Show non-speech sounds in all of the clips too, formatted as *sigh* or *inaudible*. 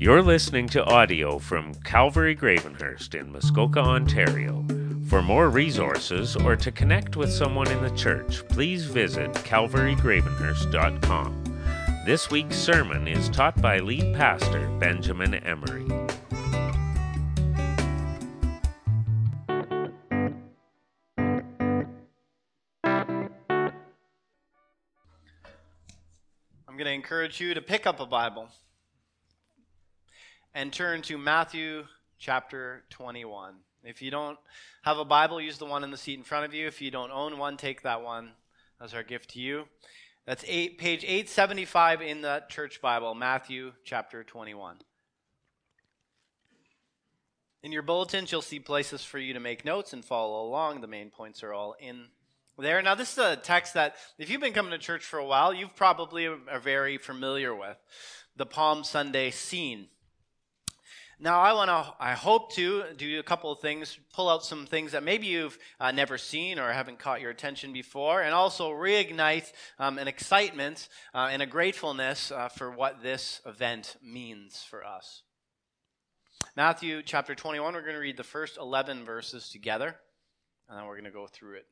You're listening to audio from Calvary Gravenhurst in Muskoka, Ontario. For more resources or to connect with someone in the church, please visit calvarygravenhurst.com. This week's sermon is taught by lead pastor Benjamin Emery. I'm going to encourage you to pick up a Bible and turn to Matthew chapter 21. If you don't have a Bible, use the one in the seat in front of you. If you don't own one, take that one as our gift to you. That's eight, page 875 in the church Bible, Matthew chapter 21. In your bulletins, you'll see places for you to make notes and follow along. The main points are all in there. Now, this is a text that, if you've been coming to church for a while, you've probably are very familiar with the Palm Sunday scene. Now, I want to, I hope to do a couple of things, pull out some things that maybe you've uh, never seen or haven't caught your attention before, and also reignite um, an excitement uh, and a gratefulness uh, for what this event means for us. Matthew chapter 21, we're going to read the first 11 verses together, and then we're going to go through it.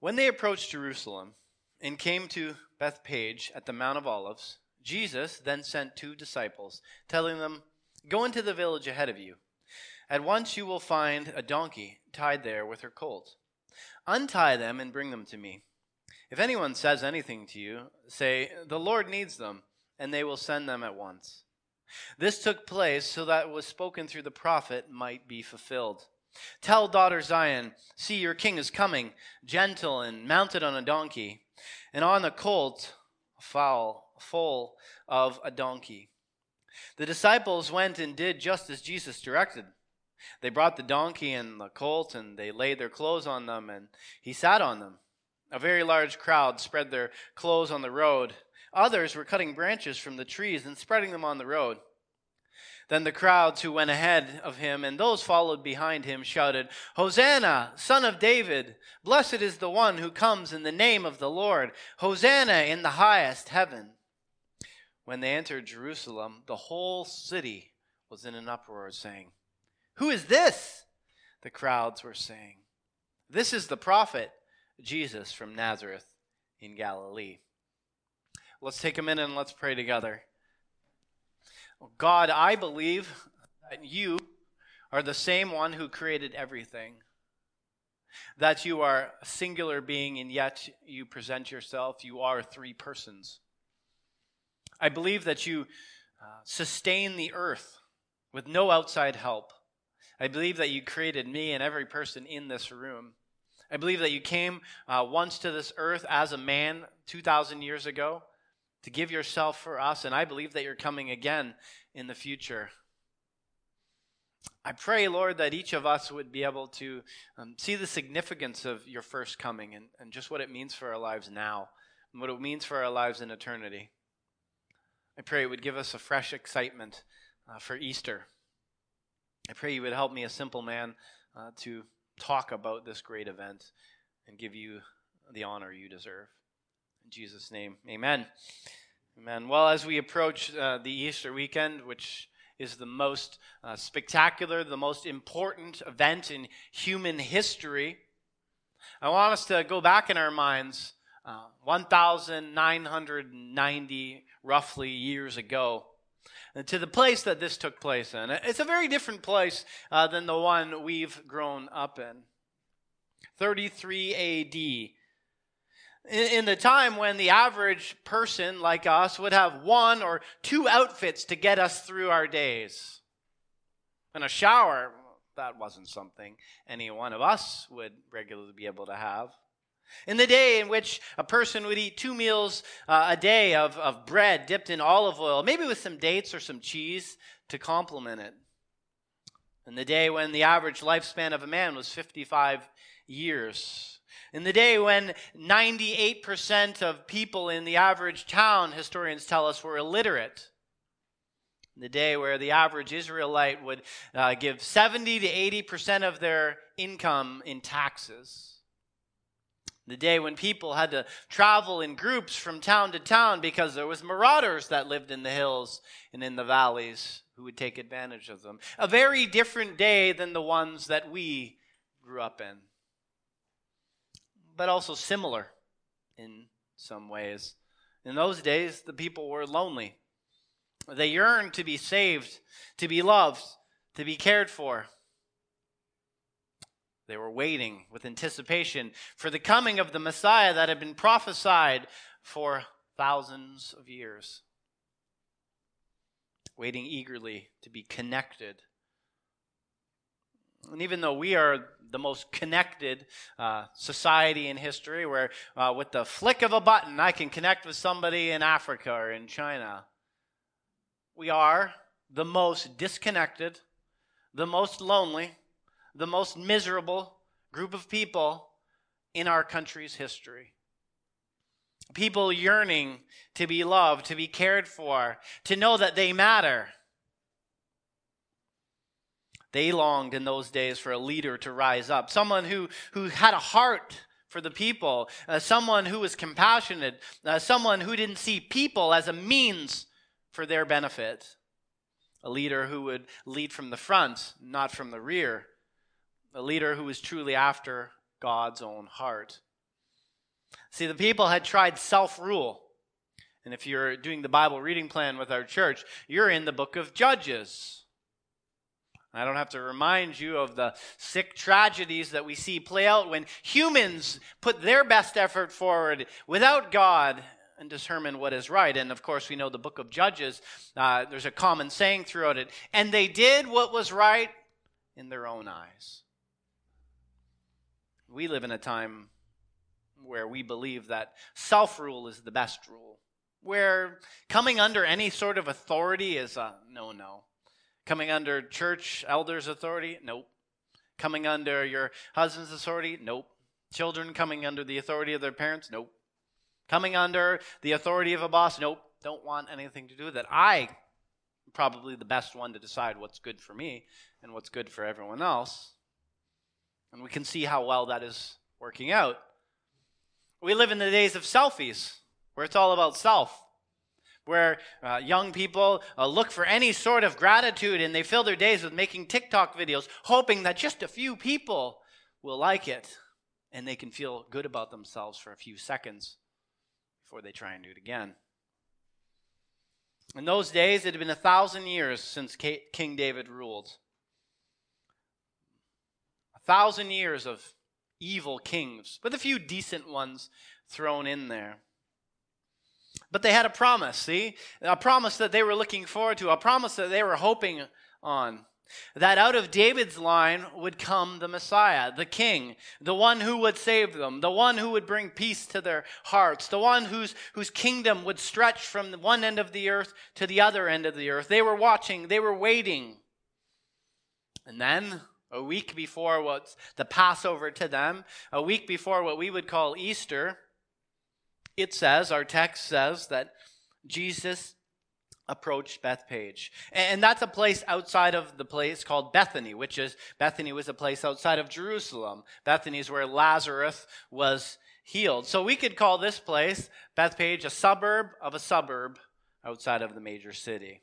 When they approached Jerusalem and came to Bethpage at the Mount of Olives, Jesus then sent two disciples, telling them, Go into the village ahead of you. At once you will find a donkey tied there with her colt. Untie them and bring them to me. If anyone says anything to you, say, The Lord needs them, and they will send them at once. This took place so that what was spoken through the prophet might be fulfilled. Tell daughter Zion, See, your king is coming, gentle and mounted on a donkey, and on the colt, a foal foal of a donkey. The disciples went and did just as Jesus directed. They brought the donkey and the colt, and they laid their clothes on them, and he sat on them. A very large crowd spread their clothes on the road. Others were cutting branches from the trees and spreading them on the road. Then the crowds who went ahead of him and those followed behind him shouted, Hosanna, son of David! Blessed is the one who comes in the name of the Lord! Hosanna in the highest heaven! When they entered Jerusalem, the whole city was in an uproar, saying, Who is this? The crowds were saying, This is the prophet Jesus from Nazareth in Galilee. Let's take a minute and let's pray together. God, I believe that you are the same one who created everything. That you are a singular being, and yet you present yourself, you are three persons. I believe that you uh, sustain the earth with no outside help. I believe that you created me and every person in this room. I believe that you came uh, once to this earth as a man 2,000 years ago to give yourself for us, and I believe that you're coming again in the future. I pray, Lord, that each of us would be able to um, see the significance of your first coming and, and just what it means for our lives now and what it means for our lives in eternity. I pray it would give us a fresh excitement uh, for Easter. I pray you would help me, a simple man, uh, to talk about this great event and give you the honor you deserve. In Jesus' name, amen. Amen. Well, as we approach uh, the Easter weekend, which is the most uh, spectacular, the most important event in human history, I want us to go back in our minds uh, 1,990 roughly years ago to the place that this took place in. It's a very different place uh, than the one we've grown up in. 33 AD. In, in the time when the average person like us would have one or two outfits to get us through our days. And a shower, that wasn't something any one of us would regularly be able to have. In the day in which a person would eat two meals uh, a day of, of bread dipped in olive oil, maybe with some dates or some cheese to complement it. In the day when the average lifespan of a man was 55 years. In the day when 98% of people in the average town, historians tell us, were illiterate. In the day where the average Israelite would uh, give 70 to 80% of their income in taxes The day when people had to travel in groups from town to town because there was marauders that lived in the hills and in the valleys who would take advantage of them. A very different day than the ones that we grew up in. But also similar in some ways. In those days, the people were lonely. They yearned to be saved, to be loved, to be cared for. They were waiting with anticipation for the coming of the Messiah that had been prophesied for thousands of years. Waiting eagerly to be connected. And even though we are the most connected uh, society in history, where uh, with the flick of a button I can connect with somebody in Africa or in China, we are the most disconnected, the most lonely, the most miserable group of people in our country's history. People yearning to be loved, to be cared for, to know that they matter. They longed in those days for a leader to rise up, someone who, who had a heart for the people, uh, someone who was compassionate, uh, someone who didn't see people as a means for their benefit, a leader who would lead from the front, not from the rear, a leader who was truly after God's own heart. See, the people had tried self rule. And if you're doing the Bible reading plan with our church, you're in the book of Judges. I don't have to remind you of the sick tragedies that we see play out when humans put their best effort forward without God and determine what is right. And of course, we know the book of Judges, uh, there's a common saying throughout it. And they did what was right in their own eyes. We live in a time where we believe that self rule is the best rule, where coming under any sort of authority is a no no. Coming under church elders' authority? Nope. Coming under your husband's authority? Nope. Children coming under the authority of their parents? Nope. Coming under the authority of a boss? Nope. Don't want anything to do with it. I probably the best one to decide what's good for me and what's good for everyone else. And we can see how well that is working out. We live in the days of selfies, where it's all about self, where uh, young people uh, look for any sort of gratitude and they fill their days with making TikTok videos, hoping that just a few people will like it and they can feel good about themselves for a few seconds before they try and do it again. In those days, it had been a thousand years since King David ruled thousand years of evil kings, with a few decent ones thrown in there. But they had a promise, see? A promise that they were looking forward to, a promise that they were hoping on. That out of David's line would come the Messiah, the King, the one who would save them, the one who would bring peace to their hearts, the one whose, whose kingdom would stretch from one end of the earth to the other end of the earth. They were watching, they were waiting. And then a week before what's the Passover to them, a week before what we would call Easter, it says, our text says, that Jesus approached Bethpage. And that's a place outside of the place called Bethany, which is, Bethany was a place outside of Jerusalem. Bethany is where Lazarus was healed. So we could call this place, Bethpage, a suburb of a suburb outside of the major city.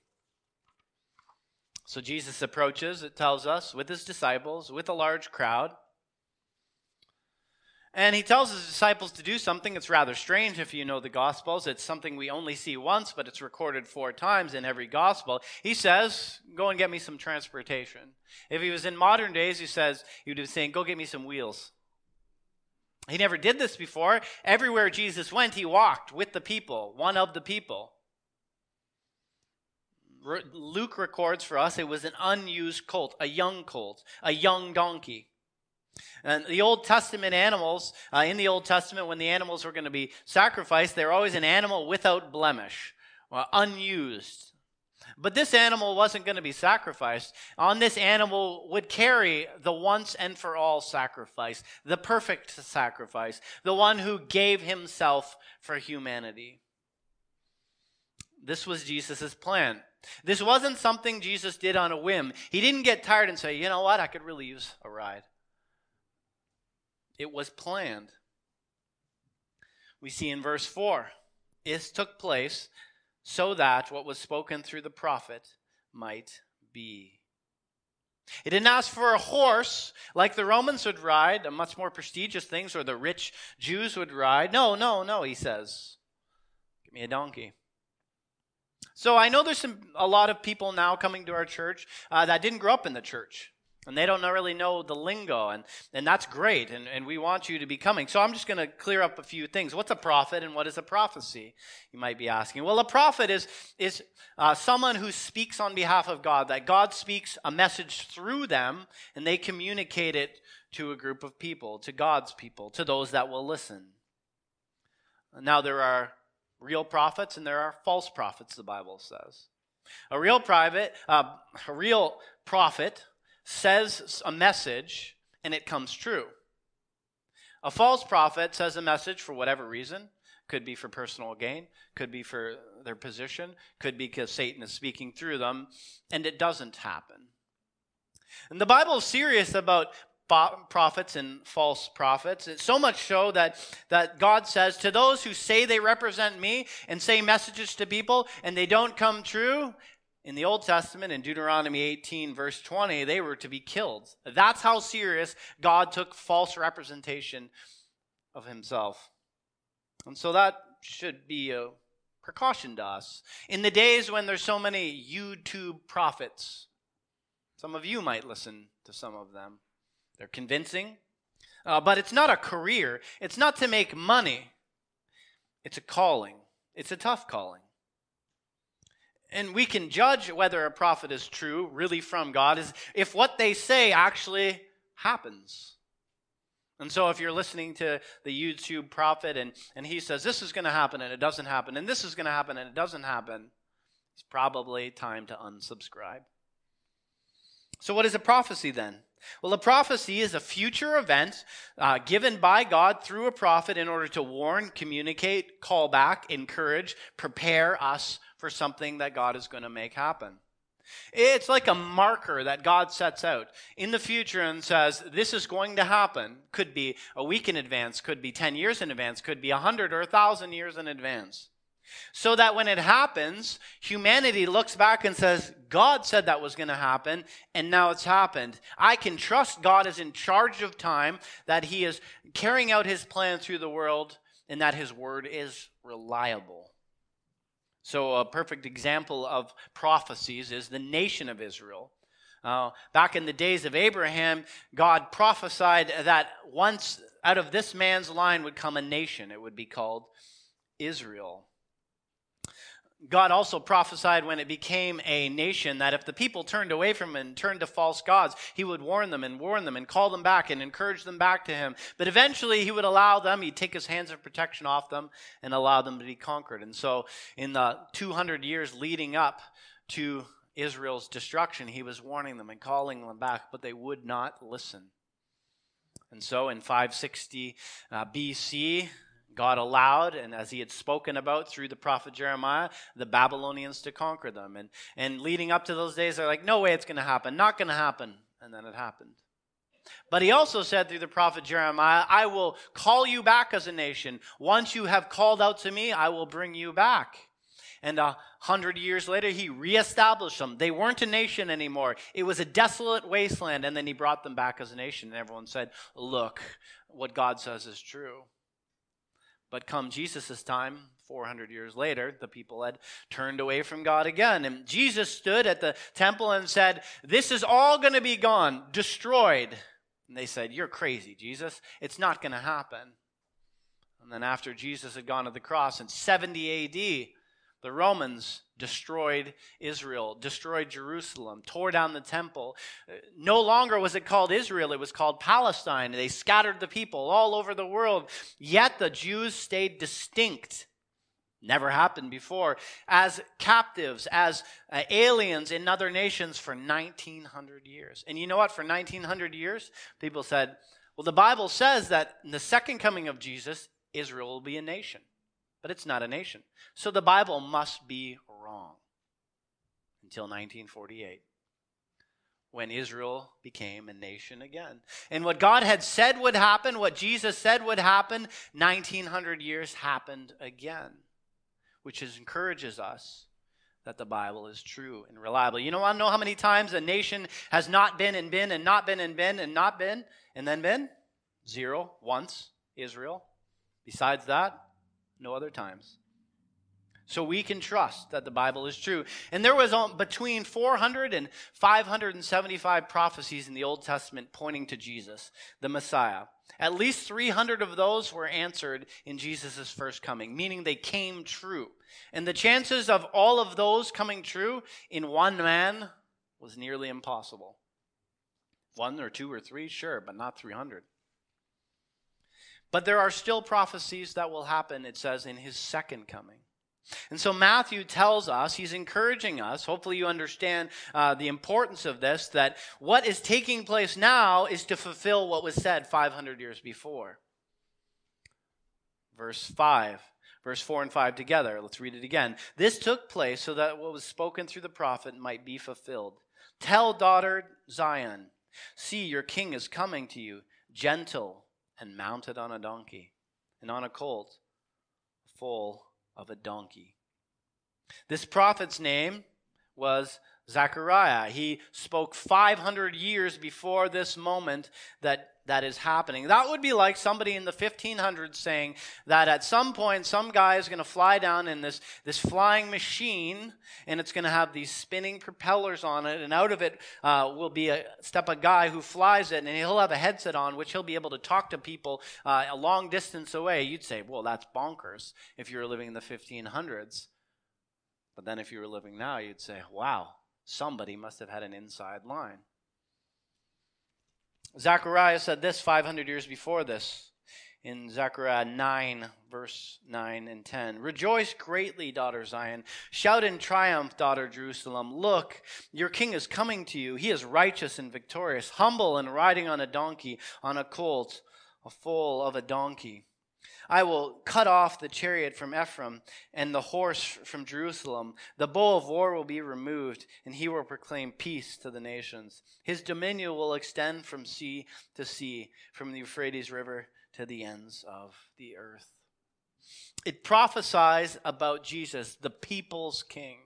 So Jesus approaches, it tells us, with his disciples, with a large crowd. And he tells his disciples to do something It's rather strange if you know the Gospels. It's something we only see once, but it's recorded four times in every Gospel. He says, Go and get me some transportation. If he was in modern days, he says, he would be saying, Go get me some wheels. He never did this before. Everywhere Jesus went, he walked with the people, one of the people. Luke records for us it was an unused colt, a young colt, a young donkey. And the Old Testament animals, uh, in the Old Testament, when the animals were going to be sacrificed, they were always an animal without blemish, uh, unused. But this animal wasn't going to be sacrificed. On this animal would carry the once and for all sacrifice, the perfect sacrifice, the one who gave himself for humanity. This was Jesus' plan. This wasn't something Jesus did on a whim. He didn't get tired and say, you know what, I could really use a ride. It was planned. we see in verse 4 this took place so that what was spoken through the prophet might be. He didn't ask for a horse like the Romans would ride, much more prestigious things, or the rich Jews would ride. No, no, no, he says. Give me a donkey. So I know there's some, a lot of people now coming to our church uh, that didn't grow up in the church. And they don't really know the lingo, and, and that's great, and, and we want you to be coming. So I'm just going to clear up a few things. What's a prophet and what is a prophecy? You might be asking. Well, a prophet is, is uh, someone who speaks on behalf of God, that God speaks a message through them, and they communicate it to a group of people, to God's people, to those that will listen. Now, there are real prophets and there are false prophets, the Bible says. A real private, uh, a real prophet says a message and it comes true. A false prophet says a message for whatever reason. Could be for personal gain, could be for their position, could be because Satan is speaking through them, and it doesn't happen. And the Bible is serious about prophets and false prophets. It's so much so that, that God says, To those who say they represent me and say messages to people and they don't come true, in the Old Testament, in Deuteronomy 18, verse 20, they were to be killed. That's how serious God took false representation of himself. And so that should be a precaution to us. In the days when there's so many YouTube prophets, some of you might listen to some of them. They're convincing, uh, but it's not a career. It's not to make money. It's a calling. It's a tough calling. And we can judge whether a prophet is true, really from God, is if what they say actually happens. And so if you're listening to the YouTube prophet and, and he says this is going to happen and it doesn't happen, and this is going to happen and it doesn't happen, it's probably time to unsubscribe. So, what is a prophecy then? Well, a prophecy is a future event uh, given by God through a prophet in order to warn, communicate, call back, encourage, prepare us for something that God is going to make happen. It's like a marker that God sets out in the future and says, This is going to happen. Could be a week in advance, could be 10 years in advance, could be 100 or 1,000 years in advance. So that when it happens, humanity looks back and says, God said that was going to happen, and now it's happened. I can trust God is in charge of time, that He is carrying out His plan through the world, and that His word is reliable. So, a perfect example of prophecies is the nation of Israel. Uh, back in the days of Abraham, God prophesied that once out of this man's line would come a nation. It would be called Israel. God also prophesied when it became a nation that if the people turned away from him and turned to false gods, he would warn them and warn them and call them back and encourage them back to him. But eventually he would allow them, he'd take his hands of protection off them and allow them to be conquered. And so in the 200 years leading up to Israel's destruction, he was warning them and calling them back, but they would not listen. And so in 560 uh, BC, God allowed, and as he had spoken about through the prophet Jeremiah, the Babylonians to conquer them. And, and leading up to those days, they're like, no way it's going to happen, not going to happen. And then it happened. But he also said through the prophet Jeremiah, I will call you back as a nation. Once you have called out to me, I will bring you back. And a hundred years later, he reestablished them. They weren't a nation anymore. It was a desolate wasteland. And then he brought them back as a nation. And everyone said, Look, what God says is true. But come Jesus' time, 400 years later, the people had turned away from God again. And Jesus stood at the temple and said, This is all going to be gone, destroyed. And they said, You're crazy, Jesus. It's not going to happen. And then after Jesus had gone to the cross in 70 AD, the Romans destroyed Israel, destroyed Jerusalem, tore down the temple. No longer was it called Israel, it was called Palestine. They scattered the people all over the world. Yet the Jews stayed distinct. Never happened before. As captives, as uh, aliens in other nations for 1900 years. And you know what? For 1900 years, people said, well, the Bible says that in the second coming of Jesus, Israel will be a nation but it's not a nation. So the Bible must be wrong until 1948 when Israel became a nation again. And what God had said would happen, what Jesus said would happen, 1900 years happened again, which is, encourages us that the Bible is true and reliable. You know, I know how many times a nation has not been and been and not been and been and not been and then been? Zero, once, Israel. Besides that, no other times. So we can trust that the Bible is true. And there was um, between 400 and 575 prophecies in the Old Testament pointing to Jesus, the Messiah. At least 300 of those were answered in Jesus' first coming, meaning they came true. And the chances of all of those coming true in one man was nearly impossible. One or two or three, sure, but not 300. But there are still prophecies that will happen, it says, in his second coming. And so Matthew tells us, he's encouraging us, hopefully you understand uh, the importance of this, that what is taking place now is to fulfill what was said 500 years before. Verse 5, verse 4 and 5 together. Let's read it again. This took place so that what was spoken through the prophet might be fulfilled. Tell daughter Zion, see, your king is coming to you, gentle and mounted on a donkey, and on a colt, full of a donkey. This prophet's name was Zechariah. He spoke 500 years before this moment that that is happening. That would be like somebody in the 1500s saying that at some point some guy is going to fly down in this, this flying machine and it's going to have these spinning propellers on it and out of it uh, will be a step a guy who flies it and he'll have a headset on which he'll be able to talk to people uh, a long distance away. You'd say, well, that's bonkers if you were living in the 1500s. But then if you were living now, you'd say, wow, somebody must have had an inside line. Zechariah said this 500 years before this in Zechariah 9, verse 9 and 10. Rejoice greatly, daughter Zion. Shout in triumph, daughter Jerusalem. Look, your king is coming to you. He is righteous and victorious, humble and riding on a donkey, on a colt, a foal of a donkey. I will cut off the chariot from Ephraim and the horse from Jerusalem. The bow of war will be removed, and he will proclaim peace to the nations. His dominion will extend from sea to sea, from the Euphrates River to the ends of the earth. It prophesies about Jesus, the people's king.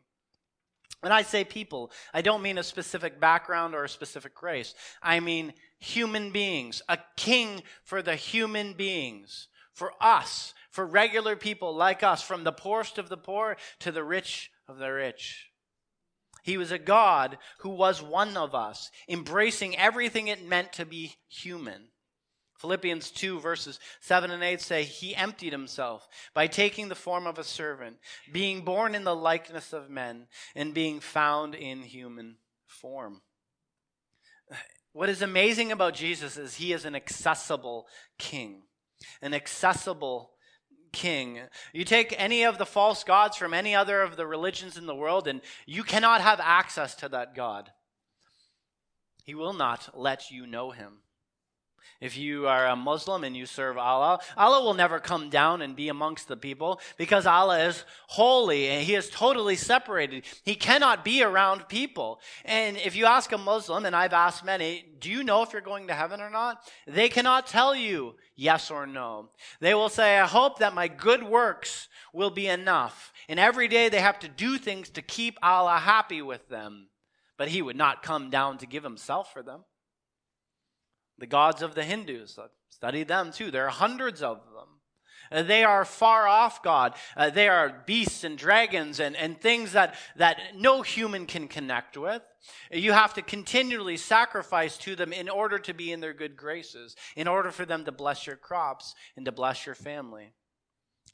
When I say people, I don't mean a specific background or a specific race. I mean human beings, a king for the human beings for us, for regular people like us, from the poorest of the poor to the rich of the rich. He was a God who was one of us, embracing everything it meant to be human. Philippians 2, verses 7 and 8 say, He emptied himself by taking the form of a servant, being born in the likeness of men, and being found in human form. What is amazing about Jesus is he is an accessible king an accessible king. You take any of the false gods from any other of the religions in the world, and you cannot have access to that God. He will not let you know him. If you are a Muslim and you serve Allah, Allah will never come down and be amongst the people because Allah is holy and He is totally separated. He cannot be around people. And if you ask a Muslim, and I've asked many, do you know if you're going to heaven or not? They cannot tell you yes or no. They will say, I hope that my good works will be enough. And every day they have to do things to keep Allah happy with them. But He would not come down to give Himself for them. The gods of the Hindus, study them too. There are hundreds of them. Uh, they are far off God. Uh, they are beasts and dragons and, and things that, that no human can connect with. You have to continually sacrifice to them in order to be in their good graces, in order for them to bless your crops and to bless your family.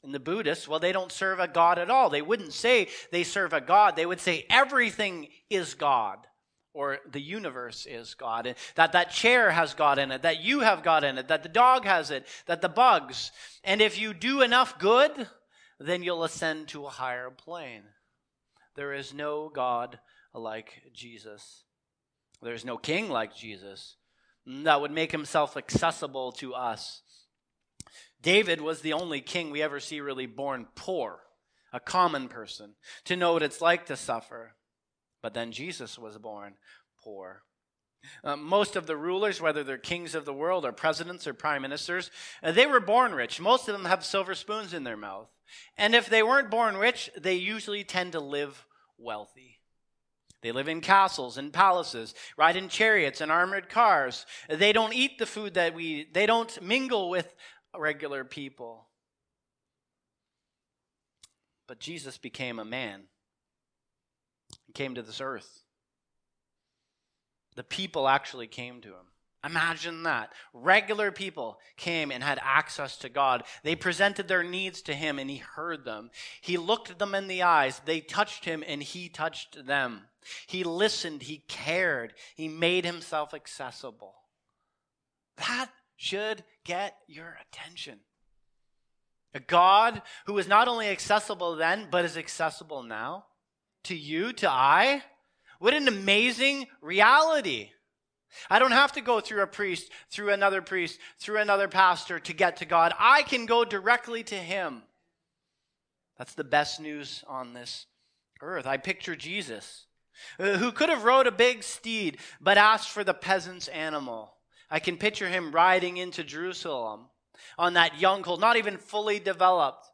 And the Buddhists, well, they don't serve a God at all. They wouldn't say they serve a God. They would say everything is God or the universe is God, that that chair has God in it, that you have God in it, that the dog has it, that the bugs. And if you do enough good, then you'll ascend to a higher plane. There is no God like Jesus. There's no king like Jesus that would make himself accessible to us. David was the only king we ever see really born poor, a common person, to know what it's like to suffer. But then Jesus was born poor. Uh, most of the rulers, whether they're kings of the world or presidents or prime ministers, uh, they were born rich. Most of them have silver spoons in their mouth. And if they weren't born rich, they usually tend to live wealthy. They live in castles and palaces, ride in chariots and armored cars. They don't eat the food that we eat. They don't mingle with regular people. But Jesus became a man. Came to this earth. The people actually came to him. Imagine that. Regular people came and had access to God. They presented their needs to him and he heard them. He looked them in the eyes. They touched him and he touched them. He listened. He cared. He made himself accessible. That should get your attention. A God who is not only accessible then, but is accessible now to you, to I. What an amazing reality. I don't have to go through a priest, through another priest, through another pastor to get to God. I can go directly to Him. That's the best news on this earth. I picture Jesus, uh, who could have rode a big steed, but asked for the peasant's animal. I can picture him riding into Jerusalem on that young colt, not even fully developed.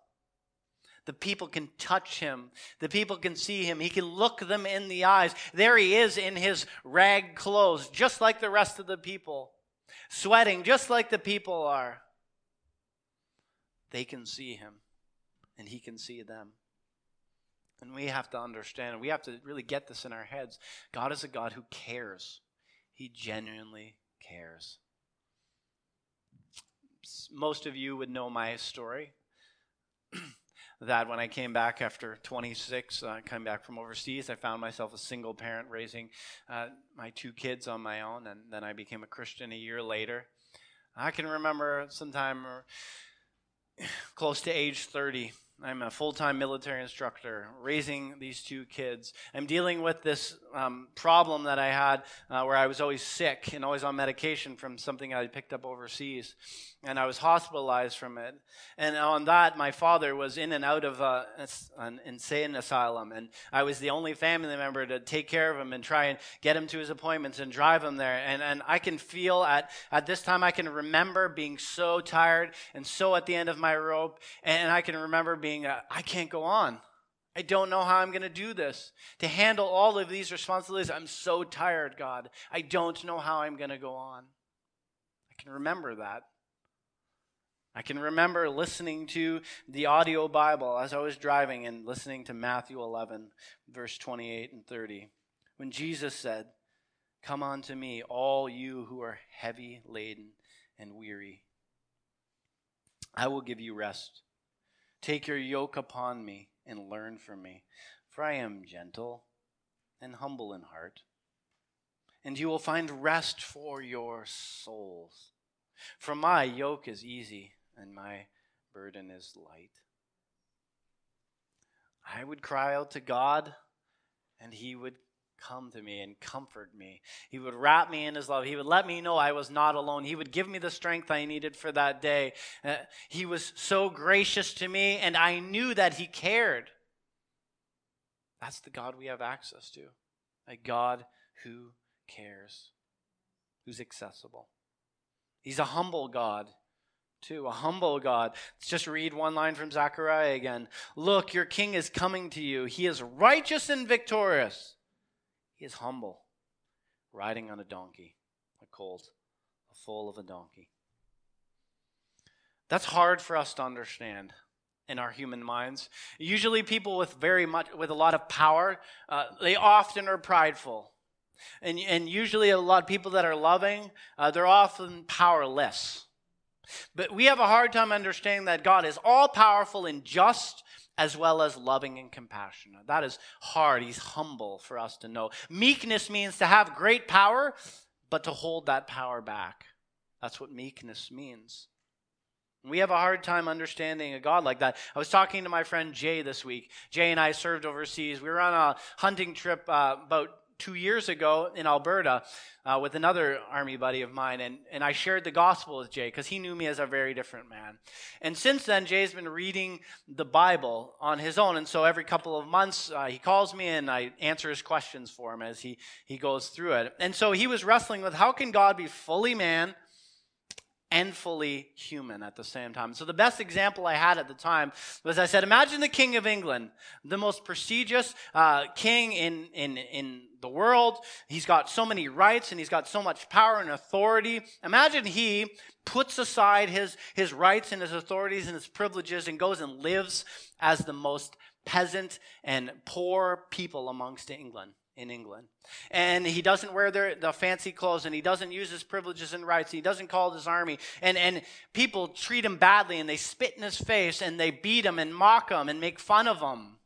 The people can touch him. The people can see him. He can look them in the eyes. There he is in his rag clothes, just like the rest of the people, sweating just like the people are. They can see him, and he can see them. And we have to understand, we have to really get this in our heads. God is a God who cares, He genuinely cares. Most of you would know my story. *clears throat* that when I came back after 26, uh, came back from overseas, I found myself a single parent raising uh, my two kids on my own, and then I became a Christian a year later. I can remember sometime *sighs* close to age 30, I'm a full time military instructor, raising these two kids. I'm dealing with this um, problem that I had uh, where I was always sick and always on medication from something I picked up overseas. And I was hospitalized from it. And on that, my father was in and out of uh, an insane asylum. And I was the only family member to take care of him and try and get him to his appointments and drive him there. And, and I can feel at, at this time, I can remember being so tired and so at the end of my rope. And I can remember being, uh, I can't go on. I don't know how I'm going to do this. To handle all of these responsibilities, I'm so tired, God. I don't know how I'm going to go on. I can remember that. I can remember listening to the audio Bible as I was driving and listening to Matthew 11, verse 28 and 30, when Jesus said, Come unto me, all you who are heavy laden and weary. I will give you rest. Take your yoke upon me and learn from me, for I am gentle and humble in heart, and you will find rest for your souls. For my yoke is easy and my burden is light. I would cry out to God, and He would come to me and comfort me. He would wrap me in his love. He would let me know I was not alone. He would give me the strength I needed for that day. Uh, he was so gracious to me, and I knew that he cared. That's the God we have access to a God who cares, who's accessible. He's a humble God too, a humble God. Let's just read one line from Zechariah again. Look, your king is coming to you. He is righteous and victorious. He is humble, riding on a donkey, a colt, a foal of a donkey. That's hard for us to understand in our human minds. Usually, people with very much, with a lot of power, uh, they often are prideful, and and usually a lot of people that are loving, uh, they're often powerless. But we have a hard time understanding that God is all powerful and just as well as loving and compassionate. That is hard. He's humble for us to know. Meekness means to have great power, but to hold that power back. That's what meekness means. We have a hard time understanding a God like that. I was talking to my friend Jay this week. Jay and I served overseas. We were on a hunting trip uh, about two years ago in Alberta uh, with another army buddy of mine, and, and I shared the gospel with Jay because he knew me as a very different man. And since then, Jay's been reading the Bible on his own, and so every couple of months uh, he calls me and I answer his questions for him as he, he goes through it. And so he was wrestling with how can God be fully man and fully human at the same time. So the best example I had at the time was I said, imagine the King of England, the most prestigious uh, king in, in, in the world. He's got so many rights and he's got so much power and authority. Imagine he puts aside his, his rights and his authorities and his privileges and goes and lives as the most peasant and poor people amongst England in England. And he doesn't wear their, the fancy clothes and he doesn't use his privileges and rights. And He doesn't call his army. And, and people treat him badly and they spit in his face and they beat him and mock him and make fun of him.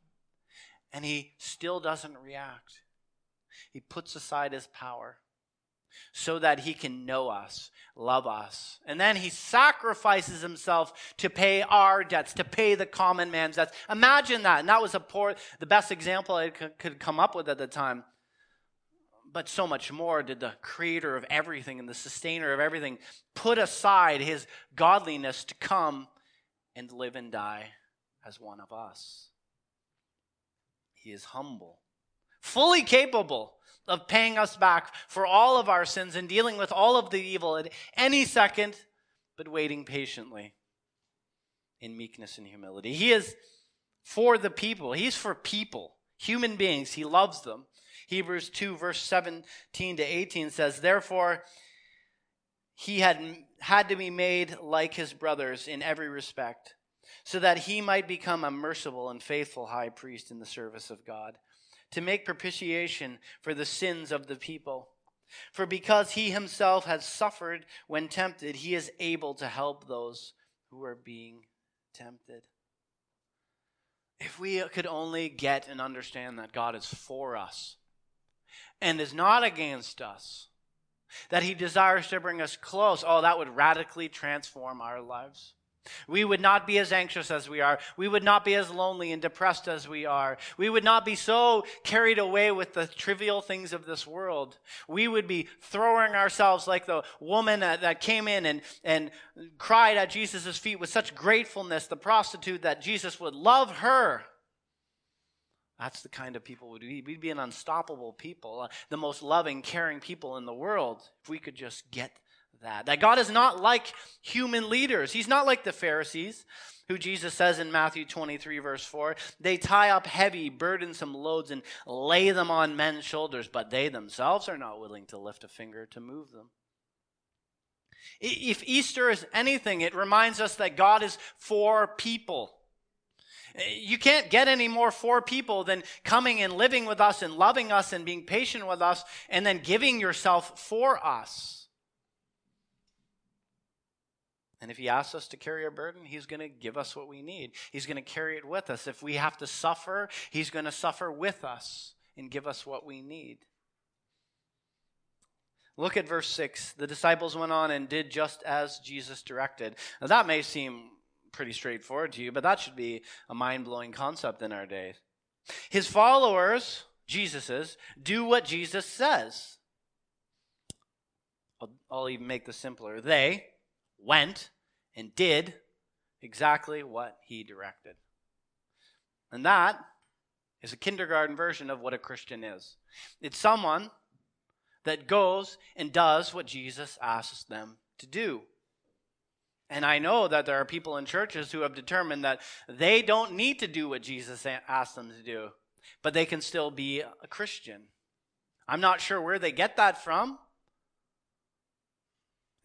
And he still doesn't react. He puts aside his power so that he can know us, love us. And then he sacrifices himself to pay our debts, to pay the common man's debts. Imagine that. And that was a poor, the best example I could come up with at the time. But so much more did the creator of everything and the sustainer of everything put aside his godliness to come and live and die as one of us. He is humble, fully capable of paying us back for all of our sins and dealing with all of the evil at any second, but waiting patiently in meekness and humility. He is for the people, He's for people, human beings. He loves them. Hebrews 2, verse 17 to 18 says, Therefore, he had had to be made like his brothers in every respect, so that he might become a merciful and faithful high priest in the service of God to make propitiation for the sins of the people. For because he himself has suffered when tempted, he is able to help those who are being tempted. If we could only get and understand that God is for us and is not against us, that he desires to bring us close, oh, that would radically transform our lives. We would not be as anxious as we are. We would not be as lonely and depressed as we are. We would not be so carried away with the trivial things of this world. We would be throwing ourselves like the woman that, that came in and, and cried at Jesus' feet with such gratefulness, the prostitute, that Jesus would love her. That's the kind of people we'd be. We'd be an unstoppable people, uh, the most loving, caring people in the world if we could just get that. That God is not like human leaders. He's not like the Pharisees, who Jesus says in Matthew 23, verse 4 they tie up heavy, burdensome loads and lay them on men's shoulders, but they themselves are not willing to lift a finger to move them. If Easter is anything, it reminds us that God is for people. Eh, you can't get any more for people than coming and living with us and loving us and being patient with us and then giving yourself for us. And if he asks us to carry a burden, he's going to give us what we need. He's going to carry it with us. If we have to suffer, he's going to suffer with us and give us what we need. Look at verse 6. The disciples went on and did just as Jesus directed. Now, that may seem pretty straightforward to you, but that should be a mind blowing concept in our days. His followers, Jesus's, do what Jesus says. I'll, I'll even make this simpler. They, went and did exactly what he directed. And that is a kindergarten version of what a Christian is it's someone that goes and does what Jesus asks them to do. And I know that there are people in churches who have determined that they don't need to do what Jesus asked them to do, but they can still be a Christian. I'm not sure where they get that from.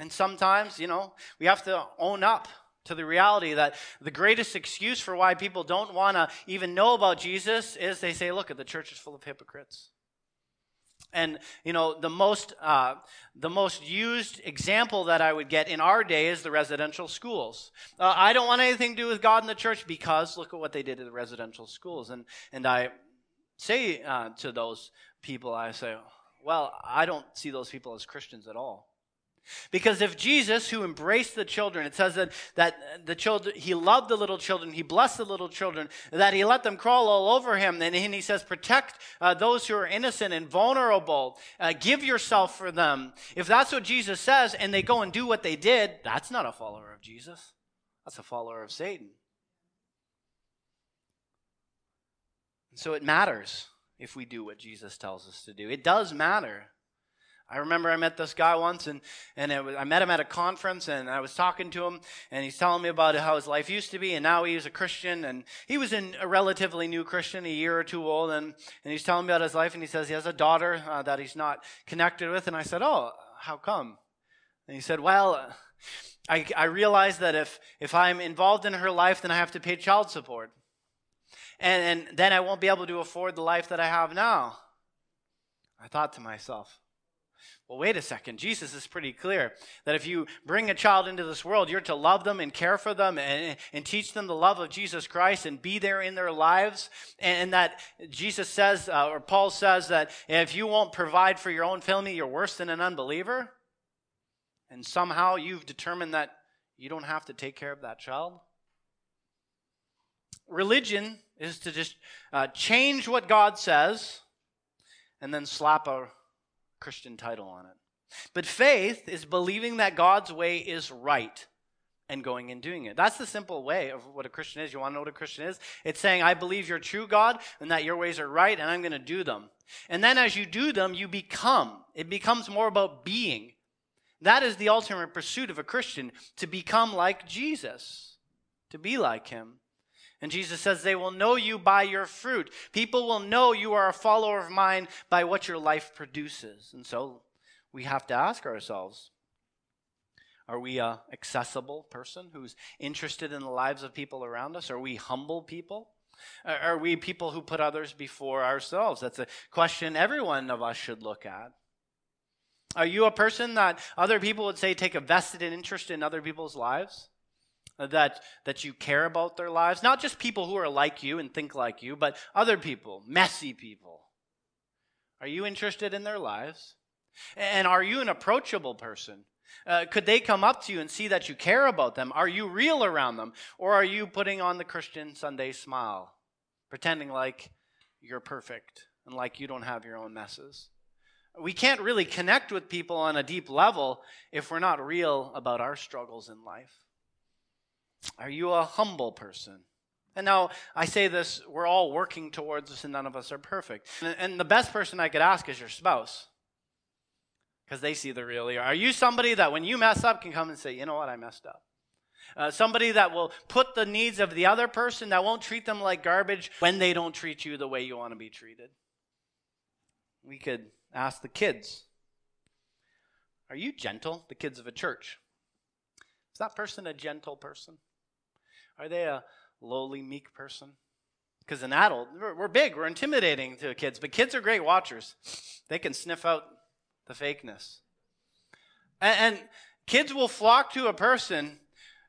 And sometimes, you know, we have to own up to the reality that the greatest excuse for why people don't want to even know about Jesus is they say, look, the church is full of hypocrites. And you know the most uh, the most used example that I would get in our day is the residential schools. Uh, I don't want anything to do with God and the church because look at what they did to the residential schools. And and I say uh, to those people, I say, well, I don't see those people as Christians at all. Because if Jesus, who embraced the children, it says that, that the children, he loved the little children, he blessed the little children, that he let them crawl all over him, and, he says, protect uh, those who are innocent and vulnerable, uh, give yourself for them. If that's what Jesus says, and they go and do what they did, that's not a follower of Jesus. That's a follower of Satan. And so it matters if we do what Jesus tells us to do. It does matter. I remember I met this guy once, and, and was, I met him at a conference, and I was talking to him, and he's telling me about how his life used to be, and now he's a Christian, and he was in a relatively new Christian, a year or two old, and, and he's telling me about his life, and he says he has a daughter uh, that he's not connected with, and I said, oh, how come? And he said, well, I, I realized that if, if I'm involved in her life, then I have to pay child support. And, and then I won't be able to afford the life that I have now. I thought to myself, well, wait a second. Jesus is pretty clear that if you bring a child into this world, you're to love them and care for them and, and teach them the love of Jesus Christ and be there in their lives. And, that Jesus says, uh, or Paul says, that if you won't provide for your own family, you're worse than an unbeliever. And somehow you've determined that you don't have to take care of that child. Religion is to just uh, change what God says and then slap a Christian title on it. But faith is believing that God's way is right and going and doing it. That's the simple way of what a Christian is. You want to know what a Christian is? It's saying, I believe you're true, God, and that your ways are right, and I'm going to do them. And then as you do them, you become. It becomes more about being. That is the ultimate pursuit of a Christian, to become like Jesus, to be like him. And Jesus says, They will know you by your fruit. People will know you are a follower of mine by what your life produces. And so we have to ask ourselves Are we a accessible person who's interested in the lives of people around us? Are we humble people? Are we people who put others before ourselves? That's a question every one of us should look at. Are you a person that other people would say take a vested interest in other people's lives? That, that you care about their lives. Not just people who are like you and think like you, but other people, messy people. Are you interested in their lives? And are you an approachable person? Uh, could they come up to you and see that you care about them? Are you real around them? Or are you putting on the Christian Sunday smile, pretending like you're perfect and like you don't have your own messes? We can't really connect with people on a deep level if we're not real about our struggles in life. Are you a humble person? And now I say this, we're all working towards this and none of us are perfect. And, the best person I could ask is your spouse. Because they see the real you. Are you somebody that when you mess up can come and say, you know what, I messed up? Uh, somebody that will put the needs of the other person, that won't treat them like garbage when they don't treat you the way you want to be treated. We could ask the kids Are you gentle? The kids of a church. Is that person a gentle person? Are they a lowly, meek person? Because an adult, we're, big, we're intimidating to kids, but kids are great watchers. They can sniff out the fakeness. And, and kids will flock to a person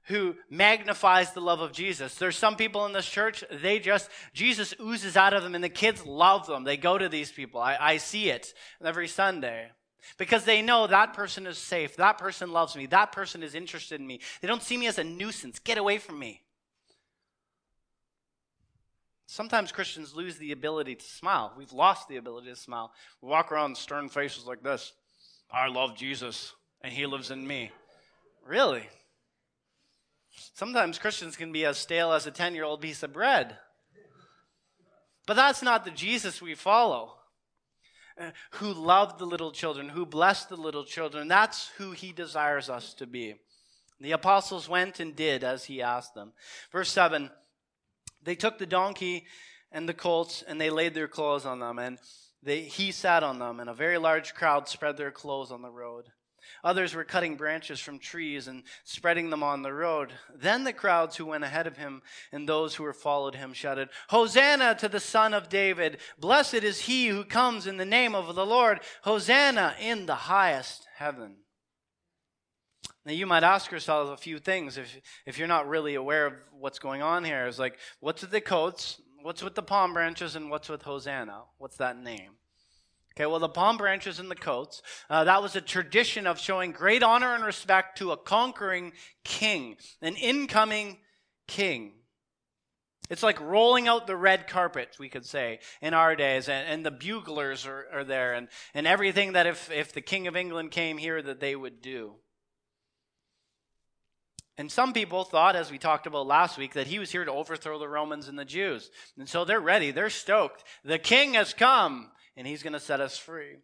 who magnifies the love of Jesus. There's some people in this church, they just, Jesus oozes out of them, and the kids love them. They go to these people. I, I see it every Sunday because they know that person is safe. That person loves me. That person is interested in me. They don't see me as a nuisance. Get away from me. Sometimes Christians lose the ability to smile. We've lost the ability to smile. We walk around stern faces like this I love Jesus, and he lives in me. Really? Sometimes Christians can be as stale as a 10 year old piece of bread. But that's not the Jesus we follow. Uh, who loved the little children, who blessed the little children. That's who he desires us to be. The apostles went and did as he asked them. Verse 7 they took the donkey and the colts and they laid their clothes on them, and they, he sat on them, and a very large crowd spread their clothes on the road. Others were cutting branches from trees and spreading them on the road. Then the crowds who went ahead of him and those who were followed him shouted, Hosanna to the Son of David! Blessed is he who comes in the name of the Lord! Hosanna in the highest heaven! Now, you might ask yourself a few things if, if you're not really aware of what's going on here. It's like, what's with the coats? What's with the palm branches? And what's with Hosanna? What's that name? Okay, well, the palm branches and the coats, uh, that was a tradition of showing great honor and respect to a conquering king, an incoming king. It's like rolling out the red carpet, we could say, in our days, and, and the buglers are, are there, and, and everything that if, if the King of England came here, that they would do. And some people thought, as we talked about last week, that he was here to overthrow the Romans and the Jews. And so they're ready, they're stoked. The king has come, and he's going to set us free.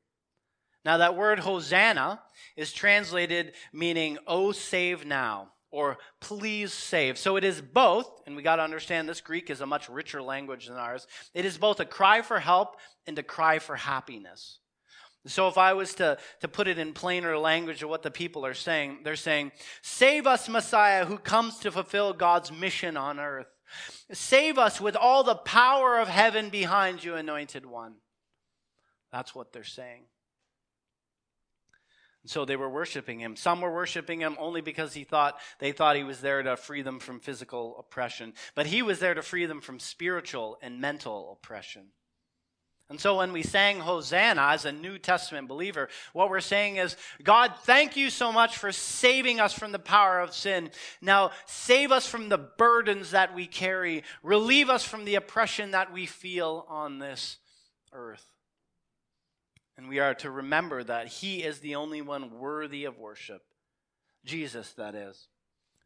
Now, that word Hosanna is translated meaning, oh, save now, or please save. So it is both, and we got to understand this Greek is a much richer language than ours. It is both a cry for help and a cry for happiness. So, if I was to, to put it in plainer language of what the people are saying, they're saying, Save us, Messiah, who comes to fulfill God's mission on earth. Save us with all the power of heaven behind you, anointed one. That's what they're saying. So they were worshiping him. Some were worshiping him only because he thought they thought he was there to free them from physical oppression, but he was there to free them from spiritual and mental oppression. And so when we sang Hosanna as a New Testament believer, what we're saying is, God, thank you so much for saving us from the power of sin. Now save us from the burdens that we carry. Relieve us from the oppression that we feel on this earth. And we are to remember that He is the only one worthy of worship. Jesus, that is.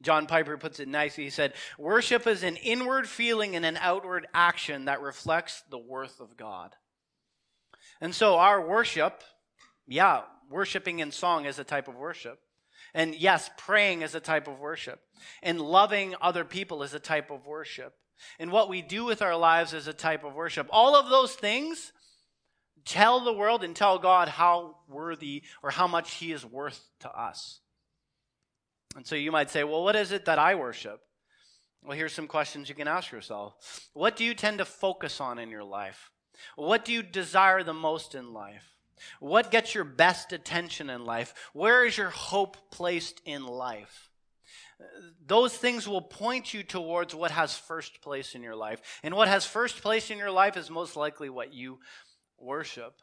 John Piper puts it nicely. He said, Worship is an inward feeling and an outward action that reflects the worth of God. And so our worship, yeah, worshiping in song is a type of worship. And yes, praying is a type of worship. And loving other people is a type of worship. And what we do with our lives is a type of worship. All of those things tell the world and tell God how worthy or how much He is worth to us. And so you might say, well, what is it that I worship? Well, here's some questions you can ask yourself. What do you tend to focus on in your life? What do you desire the most in life? What gets your best attention in life? Where is your hope placed in life? Those things will point you towards what has first place in your life. And what has first place in your life is most likely what you worship.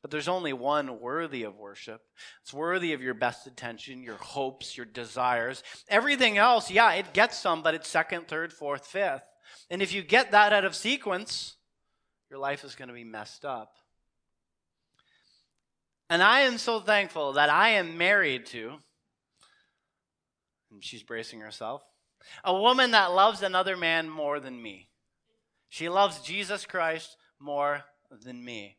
But there's only one worthy of worship. It's worthy of your best attention, your hopes, your desires. Everything else, yeah, it gets some, but it's second, third, fourth, fifth. And if you get that out of sequence, your life is going to be messed up. And I am so thankful that I am married to, and she's bracing herself, a woman that loves another man more than me. She loves Jesus Christ more than me.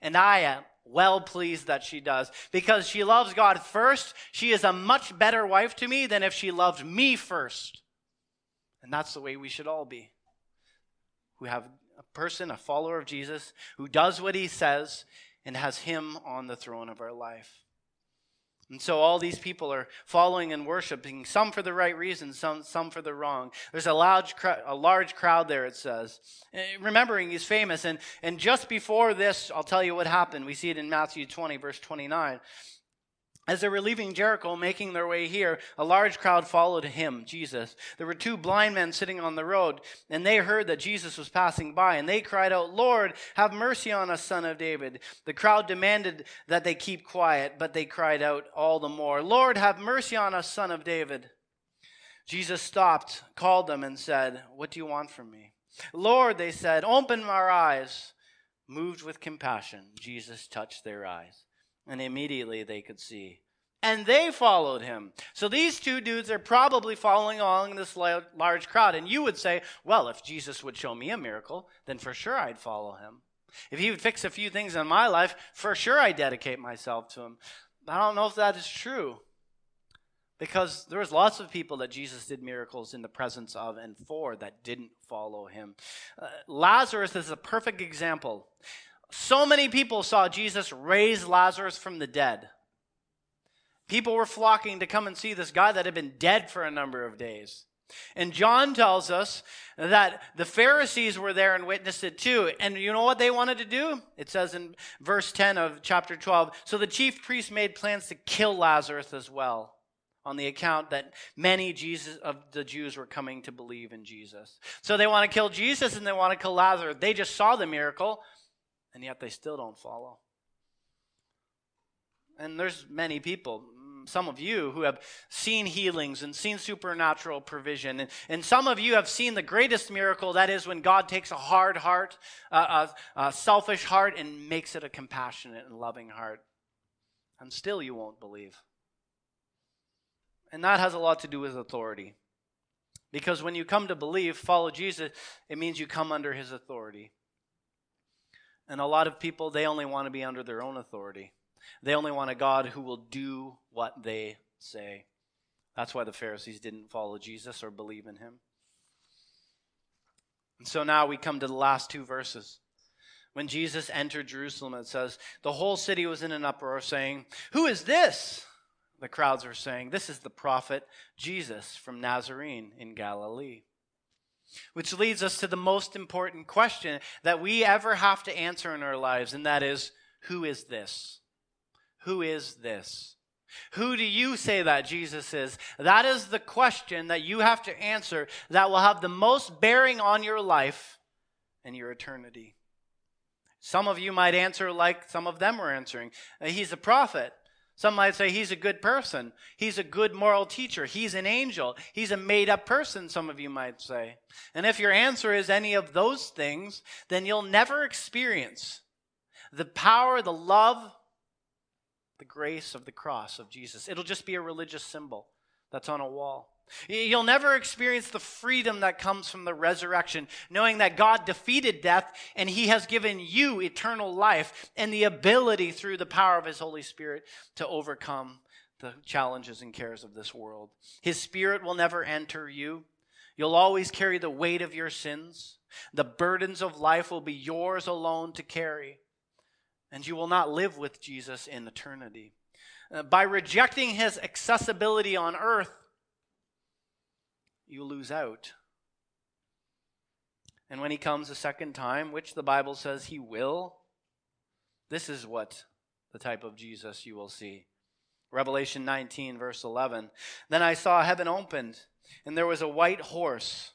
And I am well pleased that she does because she loves God first. She is a much better wife to me than if she loved me first. And that's the way we should all be. Who have a person, a follower of Jesus, who does what he says and has him on the throne of our life. And so all these people are following and worshiping, some for the right reasons, some, some for the wrong. There's a large, a large crowd there, it says. Eh, remembering he's famous. And, and just before this, I'll tell you what happened. We see it in Matthew 20, verse 29. As they were leaving Jericho, making their way here, a large crowd followed him, Jesus. There were two blind men sitting on the road, and they heard that Jesus was passing by, and they cried out, Lord, have mercy on us, son of David. The crowd demanded that they keep quiet, but they cried out all the more, Lord, have mercy on us, son of David. Jesus stopped, called them, and said, What do you want from me? Lord, they said, open our eyes. Moved with compassion, Jesus touched their eyes and immediately they could see. And they followed him. So these two dudes are probably following along this large crowd. And you would say, well, if Jesus would show me a miracle, then for sure I'd follow him. If he would fix a few things in my life, for sure I'd dedicate myself to him. I don't know if that is true. Because there was lots of people that Jesus did miracles in the presence of and for that didn't follow him. Uh, Lazarus is a perfect example. So many people saw Jesus raise Lazarus from the dead. People were flocking to come and see this guy that had been dead for a number of days. And John tells us that the Pharisees were there and witnessed it too. And you know what they wanted to do? It says in verse 10 of chapter 12 So the chief priests made plans to kill Lazarus as well, on the account that many Jesus of the Jews were coming to believe in Jesus. So they want to kill Jesus and they want to kill Lazarus. They just saw the miracle and yet they still don't follow. And there's many people, some of you who have seen healings and seen supernatural provision. And, and some of you have seen the greatest miracle that is when God takes a hard heart, uh, a, a selfish heart, and makes it a compassionate and loving heart. And still you won't believe. And that has a lot to do with authority. Because when you come to believe, follow Jesus, it means you come under his authority. And a lot of people, they only want to be under their own authority. They only want a God who will do what they say. That's why the Pharisees didn't follow Jesus or believe in him. And so now we come to the last two verses. When Jesus entered Jerusalem, it says, The whole city was in an uproar, saying, Who is this? The crowds were saying, This is the prophet Jesus from Nazarene in Galilee. Which leads us to the most important question that we ever have to answer in our lives, and that is, Who is this? Who is this? Who do you say that Jesus is? That is the question that you have to answer that will have the most bearing on your life and your eternity. Some of you might answer like some of them were answering. Uh, he's a prophet. Some might say he's a good person. He's a good moral teacher. He's an angel. He's a made up person, some of you might say. And if your answer is any of those things, then you'll never experience the power, the love, the grace of the cross of Jesus. It'll just be a religious symbol that's on a wall. You'll never experience the freedom that comes from the resurrection, knowing that God defeated death and He has given you eternal life and the ability through the power of His Holy Spirit to overcome the challenges and cares of this world. His Spirit will never enter you. You'll always carry the weight of your sins. The burdens of life will be yours alone to carry and you will not live with Jesus in eternity. Uh, by rejecting his accessibility on earth, you lose out. And when he comes a second time, which the Bible says he will, this is what the type of Jesus you will see. Revelation 19, verse 11. Then I saw heaven opened, and there was a white horse,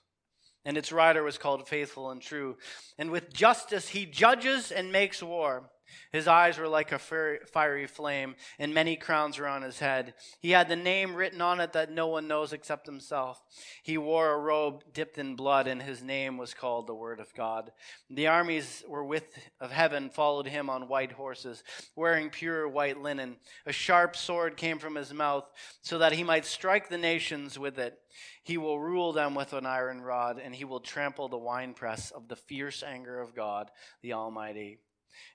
and its rider was called Faithful and True. And with justice he judges and makes war. His eyes were like a fiery flame, and many crowns were on his head. He had the name written on it that no one knows except himself. He wore a robe dipped in blood, and his name was called the Word of God. The armies were with of heaven followed him on white horses, wearing pure white linen. A sharp sword came from his mouth, so that he might strike the nations with it. He will rule them with an iron rod, and he will trample the winepress of the fierce anger of God, the Almighty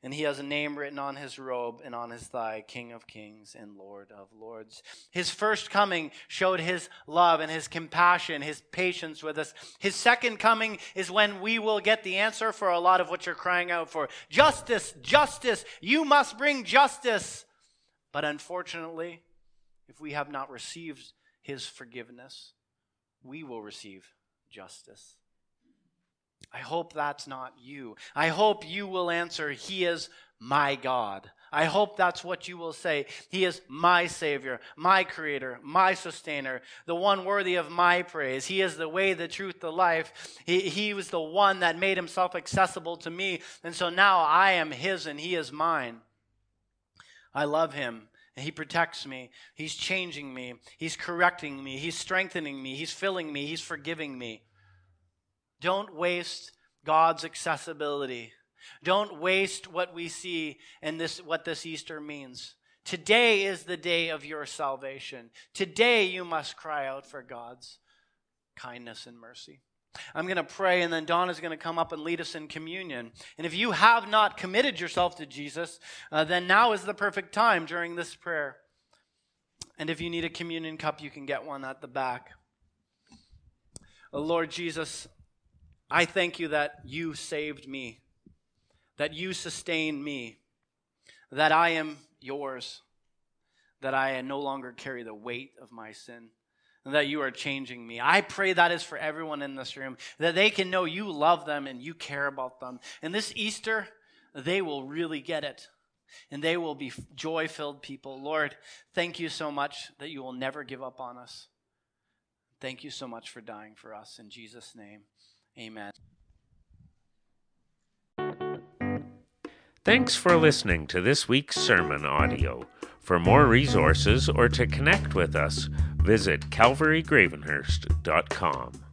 and he has a name written on his robe and on his thigh King of Kings and Lord of Lords. His first coming showed his love and his compassion, his patience with us. His second coming is when we will get the answer for a lot of what you're crying out for justice, justice. You must bring justice. But unfortunately, if we have not received his forgiveness, we will receive justice. I hope that's not you. I hope you will answer, He is my God. I hope that's what you will say. He is my Savior, my Creator, my Sustainer, the one worthy of my praise. He is the way, the truth, the life. He, he was the one that made Himself accessible to me. And so now I am His and He is mine. I love Him. He protects me. He's changing me. He's correcting me. He's strengthening me. He's filling me. He's forgiving me. Don't waste God's accessibility. Don't waste what we see and this what this Easter means. Today is the day of your salvation. Today you must cry out for God's kindness and mercy. I'm going to pray, and then Don is going to come up and lead us in communion. And if you have not committed yourself to Jesus, uh, then now is the perfect time during this prayer. And if you need a communion cup, you can get one at the back. Uh, Lord Jesus, I thank you that you saved me, that you sustained me, that I am yours, that I no longer carry the weight of my sin, and that you are changing me. I pray that is for everyone in this room, that they can know you love them and you care about them. And this Easter, they will really get it. And they will be joy filled people. Lord, thank you so much that you will never give up on us. Thank you so much for dying for us. In Jesus' name. Amen. Thanks for listening to this week's sermon audio. For more resources or to connect with us, visit calvarygravenhurst.com.